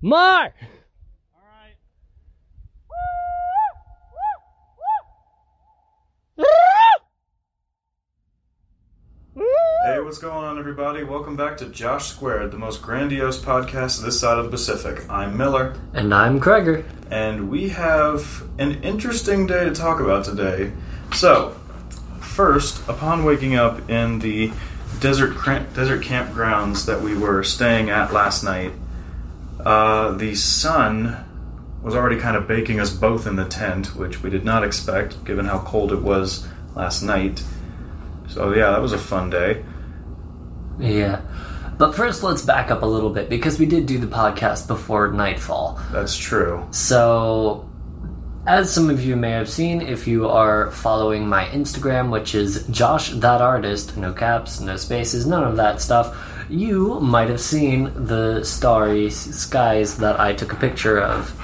More! Hey, what's going on, everybody? Welcome back to Josh Squared, the most grandiose podcast this side of the Pacific. I'm Miller, And I'm Kreger. and we have an interesting day to talk about today. So, first, upon waking up in the desert desert campgrounds that we were staying at last night, uh, the sun was already kind of baking us both in the tent, which we did not expect given how cold it was last night. So, yeah, that was a fun day. Yeah. But first, let's back up a little bit because we did do the podcast before nightfall. That's true. So, as some of you may have seen, if you are following my Instagram, which is Josh That Artist, no caps, no spaces, none of that stuff, you might have seen the starry skies that I took a picture of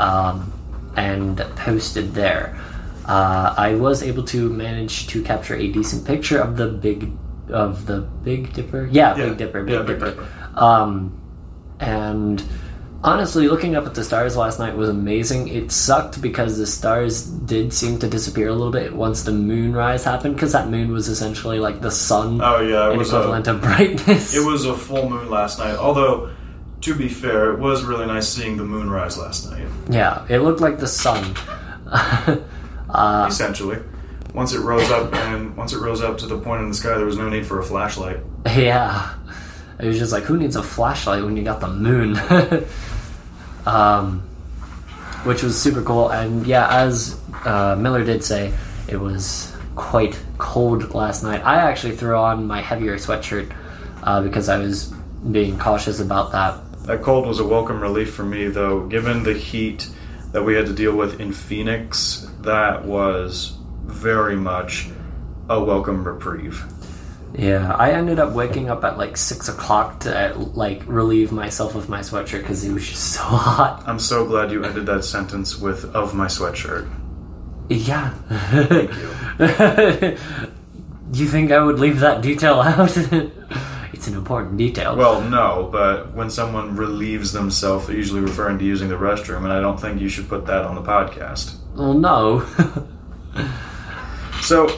um, and posted there. Uh, I was able to manage to capture a decent picture of the big of the Big Dipper. Yeah, Yeah. Big Dipper, Big Yeah, Big Dipper. Dipper. Um, and honestly, looking up at the stars last night was amazing. It sucked because the stars did seem to disappear a little bit once the moonrise happened, because that moon was essentially like the sun Oh yeah, it in was a, equivalent of brightness. it was a full moon last night. Although, to be fair, it was really nice seeing the moonrise last night. yeah, it looked like the sun. uh, Essentially, once it rose up and once it rose up to the point in the sky, there was no need for a flashlight. yeah, it was just like, who needs a flashlight when you got the moon? Um, which was super cool. And yeah, as uh, Miller did say, it was quite cold last night. I actually threw on my heavier sweatshirt uh, because I was being cautious about that. That cold was a welcome relief for me, though. Given the heat that we had to deal with in Phoenix, that was very much a welcome reprieve. Yeah, I ended up waking up at like six o'clock to like relieve myself of my sweatshirt because it was just so hot. I'm so glad you ended that sentence with "of my sweatshirt." Yeah. Thank you. you think I would leave that detail out? it's an important detail. Well, no, but when someone relieves themselves, they're usually referring to using the restroom, and I don't think you should put that on the podcast. well, no. So,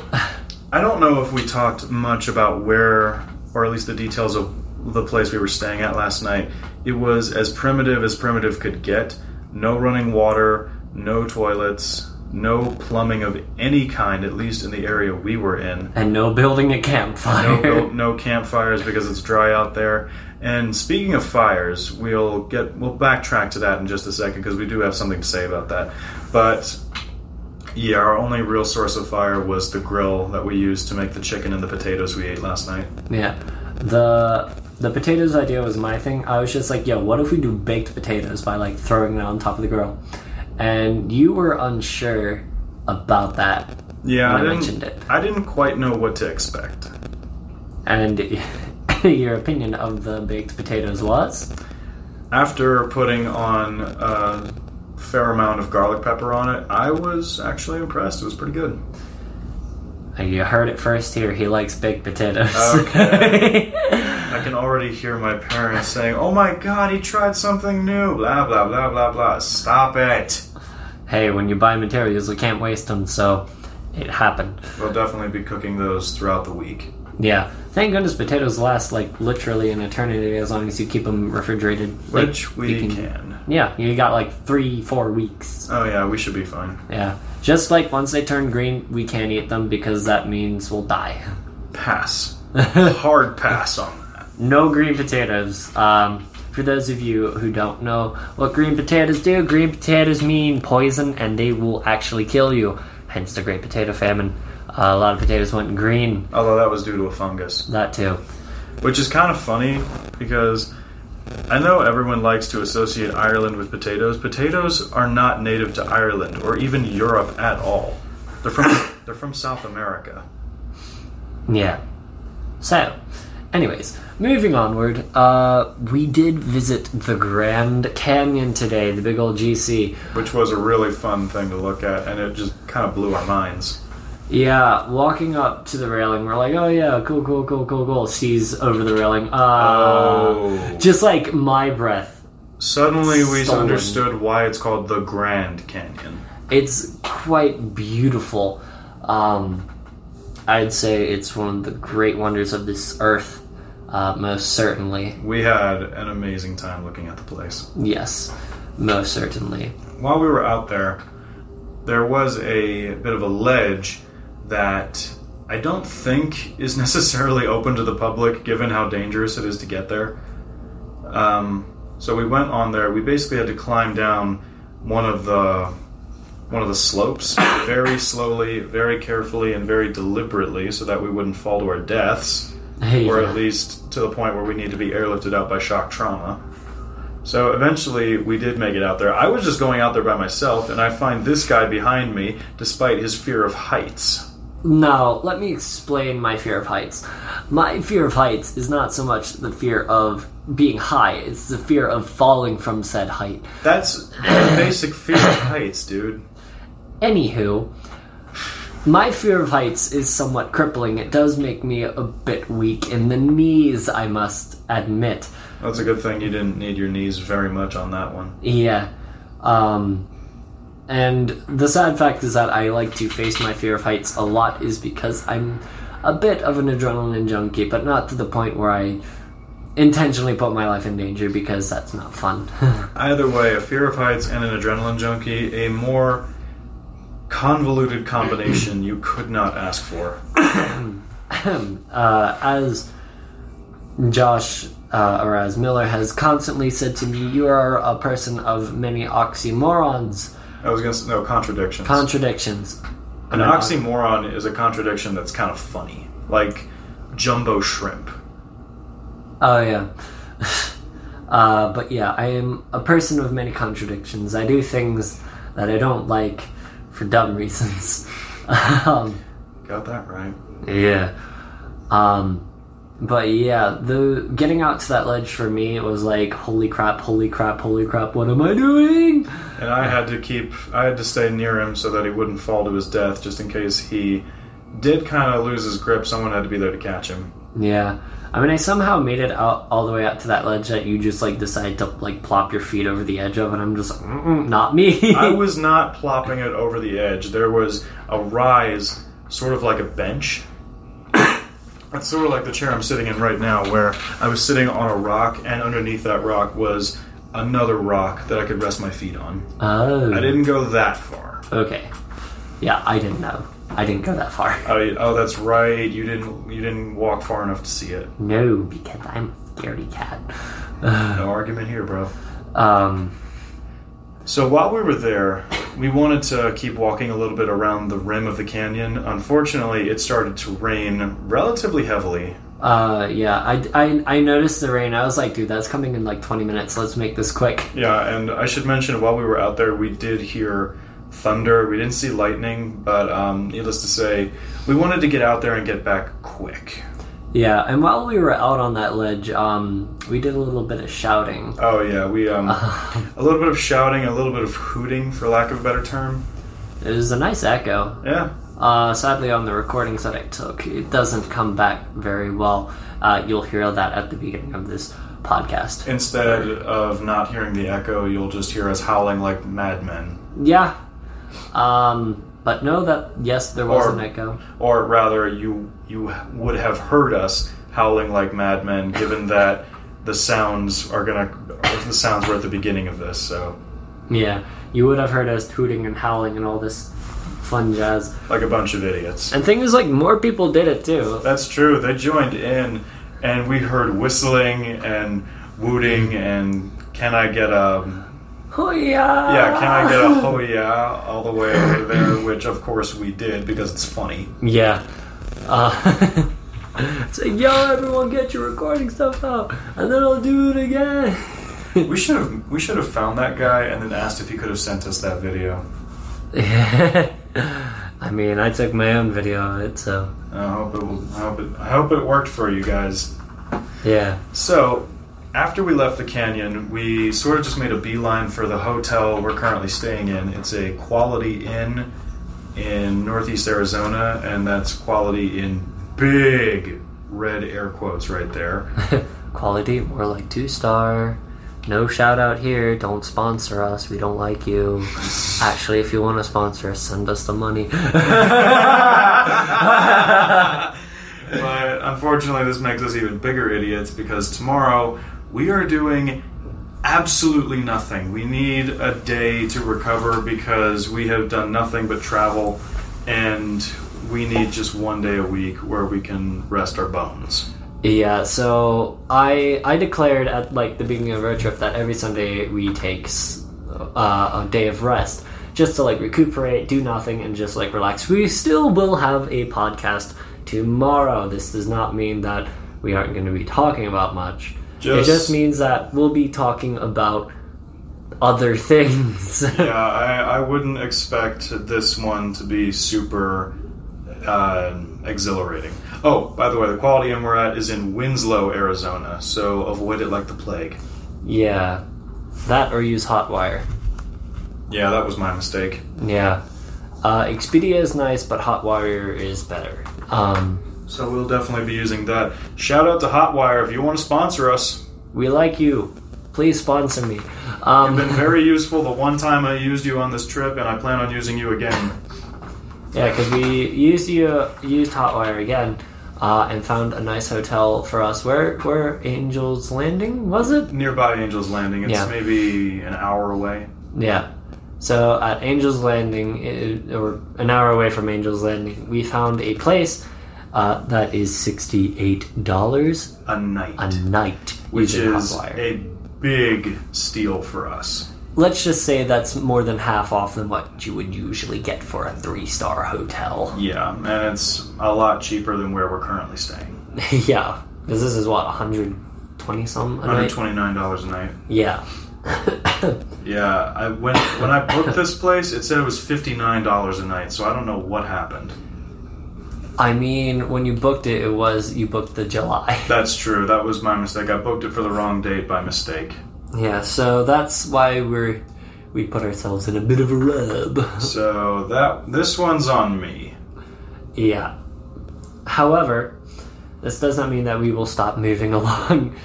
I don't know if we talked much about where, or at least the details of the place we were staying at last night. It was as primitive as primitive could get. No running water, no toilets, no plumbing of any kind, at least in the area we were in. and no building a campfire. no, no, no campfires because it's dry out there. And speaking of fires, we'll get we'll backtrack to that in just a second because we do have something to say about that. But yeah, our only real source of fire was the grill that we used to make the chicken and the potatoes we ate last night. Yeah. The the potatoes idea was my thing. I was just like, yo, what if we do baked potatoes by like throwing it on top of the grill? And you were unsure about that. Yeah, When I I, mentioned didn't. it. I didn't quite know what to expect. And your opinion of the baked potatoes was? After putting on a fair amount of garlic pepper on it, I was actually impressed. It was pretty good. Uh, you heard it first here. He likes baked potatoes. Okay. I can already hear my parents saying, "Oh my God, he tried something new." Blah blah blah blah blah. Stop it. hey, when you buy materials, you can't waste them. So it happened. We'll definitely be cooking those throughout the week. Yeah. Thank goodness potatoes last like literally an eternity as long as you keep them refrigerated. Like, Which we you can. Yeah, you got like three, four weeks. Oh yeah, we should be fine. Yeah. Just like once they turn green, we can't eat them because that means we'll die. Pass. Hard pass on that. No green potatoes. Um, for those of you who don't know what green potatoes do, green potatoes mean poison and they will actually kill you. Hence the Great Potato Famine. A lot of potatoes went green. Although that was due to a fungus, That too. which is kind of funny because I know everyone likes to associate Ireland with potatoes. Potatoes are not native to Ireland or even Europe at all. They're from they're from South America. Yeah. So, anyways, moving onward, uh, we did visit the Grand Canyon today, the big old GC. which was a really fun thing to look at, and it just kind of blew our minds. Yeah, walking up to the railing, we're like, oh yeah, cool, cool, cool, cool, cool. Sees over the railing. Uh, Oh. Just like my breath Suddenly, we Stolen. understood why it's called the Grand Canyon. It's quite beautiful. Um, I'd say it's one of the great wonders of this earth, uh, most certainly. We had an amazing time looking at the place. Yes, most certainly. While we were out there, there was a bit of a ledge that I don't think is necessarily open to the public, given how dangerous it is to get there. Um, so we went on there. We basically had to climb down one of the one of the slopes very slowly, very carefully, and very deliberately, so that we wouldn't fall to our deaths, or at least to the point where we need to be airlifted out by shock trauma. So eventually, we did make it out there. I was just going out there by myself, and I find this guy behind me, despite his fear of heights. Now, let me explain my fear of heights. My fear of heights is not so much the fear of being high, it's the fear of falling from said height. That's the basic fear of heights, dude. Anywho, my fear of heights is somewhat crippling. It does make me a bit weak in the knees, I must admit. That's a good thing you didn't need your knees very much on that one. Yeah. Um, and the sad fact is that I like to face my fear of heights a lot, is because I'm a bit of an adrenaline junkie, but not to the point where I intentionally put my life in danger because that's not fun. Either way, a fear of heights and an adrenaline junkie, a more convoluted combination you could not ask for. uh, as Josh uh, or as Miller has constantly said to me, you are a person of many oxymorons, I was gonna say, no, contradictions. contradictions. An oxymoron is a contradiction that's kind of funny. Like jumbo shrimp. Oh yeah. uh, but yeah, I am a person of many contradictions. I do things that I don't like for dumb reasons. um, Got that right. yeah. Um, but yeah, the getting out to that ledge for me it was like, holy crap, holy crap, holy crap, what am I doing? And I had to keep, I had to stay near him so that he wouldn't fall to his death, just in case he did kind of lose his grip. Someone had to be there to catch him. Yeah. I mean, I somehow made it out all the way up to that ledge that you just like decide to like plop your feet over the edge of, and I'm just not me. I was not plopping it over the edge. There was a rise, sort of like a bench. It's sort of like the chair I'm sitting in right now, where I was sitting on a rock, and underneath that rock was another rock that I could rest my feet on. oh. I didn't go that far. Okay. Yeah, I didn't know. I didn't go that far. Oh, oh, that's right. You didn't. You didn't walk far enough to see it. No, because I'm a scaredy cat. No argument here, bro. Um, So while we were there, we wanted to keep walking a little bit around the rim of the canyon. Unfortunately, it started to rain relatively heavily. uh, yeah, I, I, I noticed the rain. I was like, dude, that's coming in like 20 minutes. Let's make this quick. Yeah, and I should mention while we were out there, we did hear thunder. We didn't see lightning, but um, needless to say, we wanted to get out there and get back quick. Yeah, and while we were out on that ledge, um, we did a little bit of shouting. Oh yeah, we um, a little bit of shouting, a little bit of hooting, for lack of a better term. It was a nice echo. Yeah, Uh, sadly, on the recordings that I took, it doesn't come back very well. Uh, you'll hear that at the beginning of this podcast. instead of not hearing the echo, you'll just hear us howling like madmen. Yeah. Um, but know that, yes, there was Or- an echo. or rather you you would have heard us howling like madmen given that the sounds are gonna the sounds were at the beginning of this so Yeah. You would have heard us hooting and howling and all this fun jazz. like a bunch of idiots And thing is, like, more people did it too. that's true they joined in and we heard whistling and wooting and can i get a Oh, yeah. yeah can i get a oh yeah all the way over there which of course we did because it's funny Yeah. Uh, it's like, yo, everyone get your recording stuff out, and then I'll do it again. we should have we should have found that guy and then asked if he could have sent us that video I mean, I took my own video of it, so i hope it will, I hope it i hope it worked for you guys yeah. So, after we left the canyon, we sort of just made a beeline for the hotel we're currently staying in. It's a Quality Inn in Northeast Arizona, and that's Quality in big red air quotes right there. Quality more like two star. no shout out here. Don't sponsor us. We don't like you. Actually, if you want to sponsor us, send us the money. But unfortunately, this makes us even bigger idiots because tomorrow we are doing absolutely nothing. We need a day to recover because we have done nothing but travel, and we need just one day a week where we can rest our bones. Yeah, so I I declared at like the beginning of our trip that every Sunday we take uh, a day of rest just to like recuperate, do nothing, and just like relax. We still will have a podcast tomorrow. This does not mean that we aren't going to be talking about much. It Just- just means that we'll be talking about other things. yeah, I, I wouldn't expect this one to be super uh, exhilarating. Oh, by the way, the quality inn we're at is in Winslow, Arizona, so avoid it like the plague. yeah, that or use Hotwire. Yeah, that was my mistake. Yeah. Uh, Expedia is nice, but Hotwire is better. Um, So we'll definitely be using that. Shout out to Hotwire if you want to sponsor us. we like you. Please sponsor me. You've Um, been very useful the one time I used you on this trip, and I plan on using you again. yeah, because we used you used Hotwire again, uh, and found a nice hotel for us. Where where Angels Landing was it? Nearby Angel's Landing. It's Yeah. maybe an hour away. Yeah. So at Angels Landing, i- or an hour away from Angels Landing, we found a place uh, that is sixty eight dollars A night. a night, which is a big steal for us. Let's just say that's more than half off than what you would usually get for a three star hotel. Yeah, and it's a lot cheaper than where we're currently staying. yeah, because this is what 120 some a $129 a night. Yeah. Yeah, I when when I booked this place, it said it was $59 a night, so I don't know what happened. I mean, when you booked it, it was you booked the July. That's true. That was my mistake. I booked it for the wrong date by mistake. Yeah, so that's why we're we put ourselves in a bit of a rub. So that this one's on me. Yeah. However, this does not mean that we will stop moving along.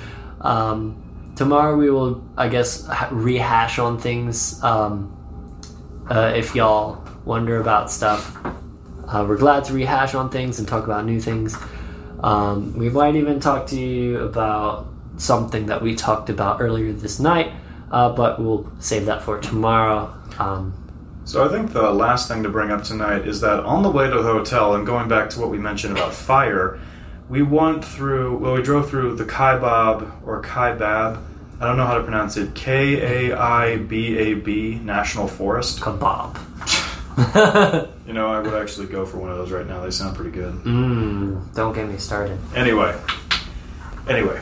Um, tomorrow we will, I guess, rehash on things. Um, uh, if y'all wonder about stuff, uh, we're glad to rehash on things and talk about new things. Um, we might even talk to you about something that we talked about earlier this night, uh, but we'll save that for tomorrow. Um, So I think the last thing to bring up tonight is that on the way to the hotel, and going back to what we mentioned about fire, we went through. Well, we drove through the Kaibab or Kaibab. I don't know how to pronounce it. K A I B A B National Forest. kebab. You know, I would actually go for one of those right now. They sound pretty good. Mmm, don't get me started. Anyway, anyway,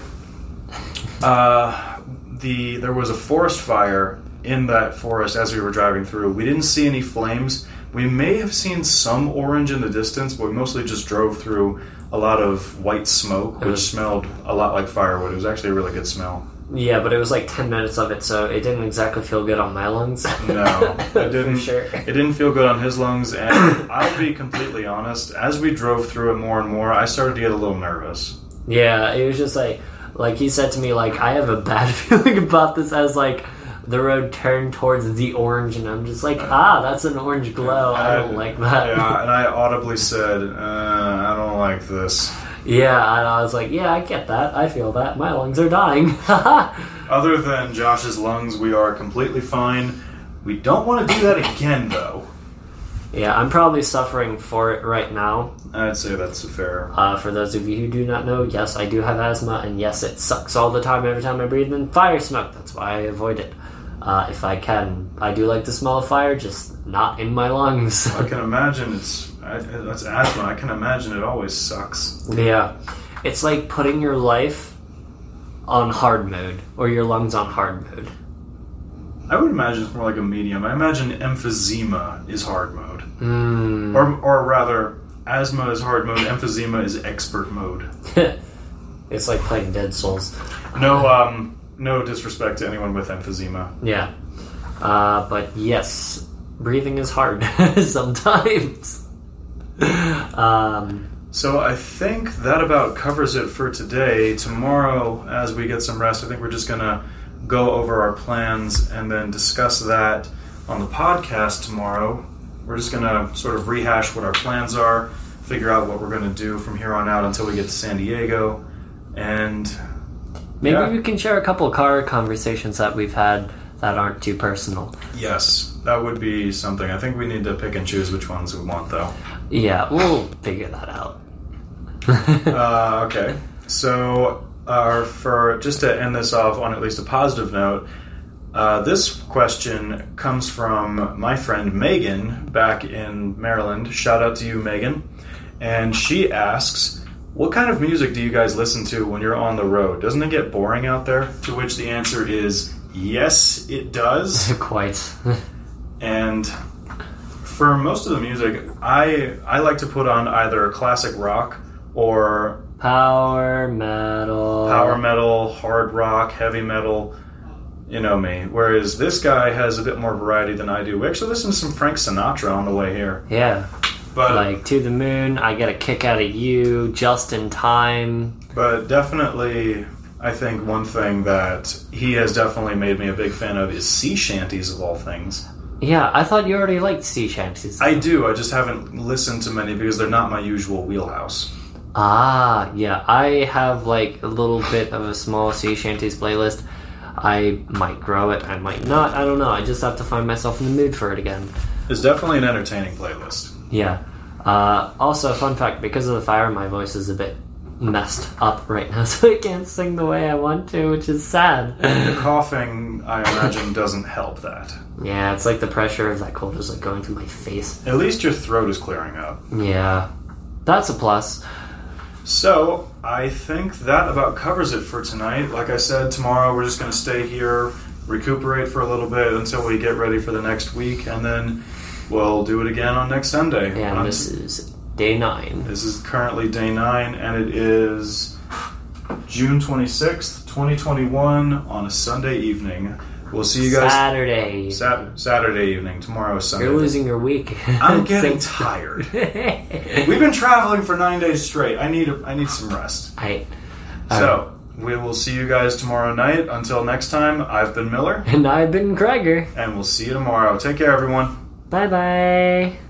uh, the there was a forest fire in that forest as we were driving through. We didn't see any flames. We may have seen some orange in the distance, but we mostly just drove through a lot of white smoke, which smelled a lot like firewood. It was actually a really good smell. Yeah, but it was like 10 minutes of it, so it didn't exactly feel good on my lungs. No, it didn't. Sure. It didn't feel good on his lungs, and I'll be completely honest. As we drove through it more and more, I started to get a little nervous. Yeah, it was just like, like he said to me, like, I have a bad feeling about this as, like, the road turned towards the orange, and I'm just like, ah, that's an orange glow. I don't like that. Yeah, and I audibly said, uh, "I don't like this." Yeah, and I was like, yeah, I get that. I feel that. My lungs are dying. Other than Josh's lungs, we are completely fine. We don't want to do that again, though. yeah, I'm probably suffering for it right now. I'd say that's fair. Uh, for those of you who do not know, yes, I do have asthma, and yes, it sucks all the time every time I breathe in fire smoke. That's why I avoid it. Uh, if I can, I do like the smell of fire, just not in my lungs. I can imagine it's that's asthma. I can imagine it always sucks. yeah, it's like putting your life on hard mode or your lungs on hard mode. I would imagine it's more like a medium. I imagine emphysema is hard mode, Mm. or or rather, asthma is hard mode. Emphysema is expert mode. it's like playing Dark Souls. No, um, no disrespect to anyone with emphysema. Yeah, uh, but yes, breathing is hard sometimes. um, So I think that about covers it for today. Tomorrow, as we get some rest, I think we're just gonna go over our plans and then discuss that on the podcast tomorrow. We're just going to sort of rehash what our plans are, figure out what we're going to do from here on out until we get to San Diego. And Maybe Yeah. we can share a couple car conversations that we've had that aren't too personal. yes, that would be something. I think we need to pick and choose which ones we want, though. Yeah, we'll figure that out. Uh, okay. So, uh, for just to end this off on at least a positive note, uh, this question comes from my friend Megan back in Maryland. Shout out to you, Megan. And she asks, What kind of music do you guys listen to when you're on the road? Doesn't it get boring out there? To which the answer is yes, it does. Quite. And for most of the music, I I like to put on either classic rock or Power metal. power metal, hard rock, heavy metal. You know me. Whereas this guy has a bit more variety than I do. We actually listened to some Frank Sinatra on the way here. Yeah, But like to the moon. I get a kick out of you. Just in time. but definitely I think one thing that he has definitely made me a big fan of is sea shanties of all things. Yeah, I thought you already liked sea shanties. I do, I just haven't listened to many because they're not my usual wheelhouse. Ah, yeah. I have like a little bit of a small sea shanties playlist. I might grow it, I might not. I don't know. I just have to find myself in the mood for it again. It's definitely an entertaining playlist. Yeah. Uh, also, fun fact: because of the fire, my voice is a bit messed up right now, so I can't sing the way I want to, which is sad. And the coughing, I imagine, doesn't help that. yeah, it's like the pressure of that cold is like going through my face. At least your throat is clearing up. Yeah, that's a plus. So, I think that about covers it for tonight. Like I said, tomorrow we're just going to stay here, recuperate for a little bit until we get ready for the next week, and then we'll do it again on next Sunday. And this is day nine. this is currently day nine, and it is June 26th, 2021, on a Sunday evening. We'll see you guys Saturday. Sat- Saturday evening. Tomorrow is Sunday. You're losing your week. I'm getting tired. We've been traveling for nine days straight. I need a, I need some rest. I, So we will see you guys tomorrow night. Until next time, I've been Miller, and I've been Gregor. and we'll see you tomorrow. Take care, everyone. 拜拜。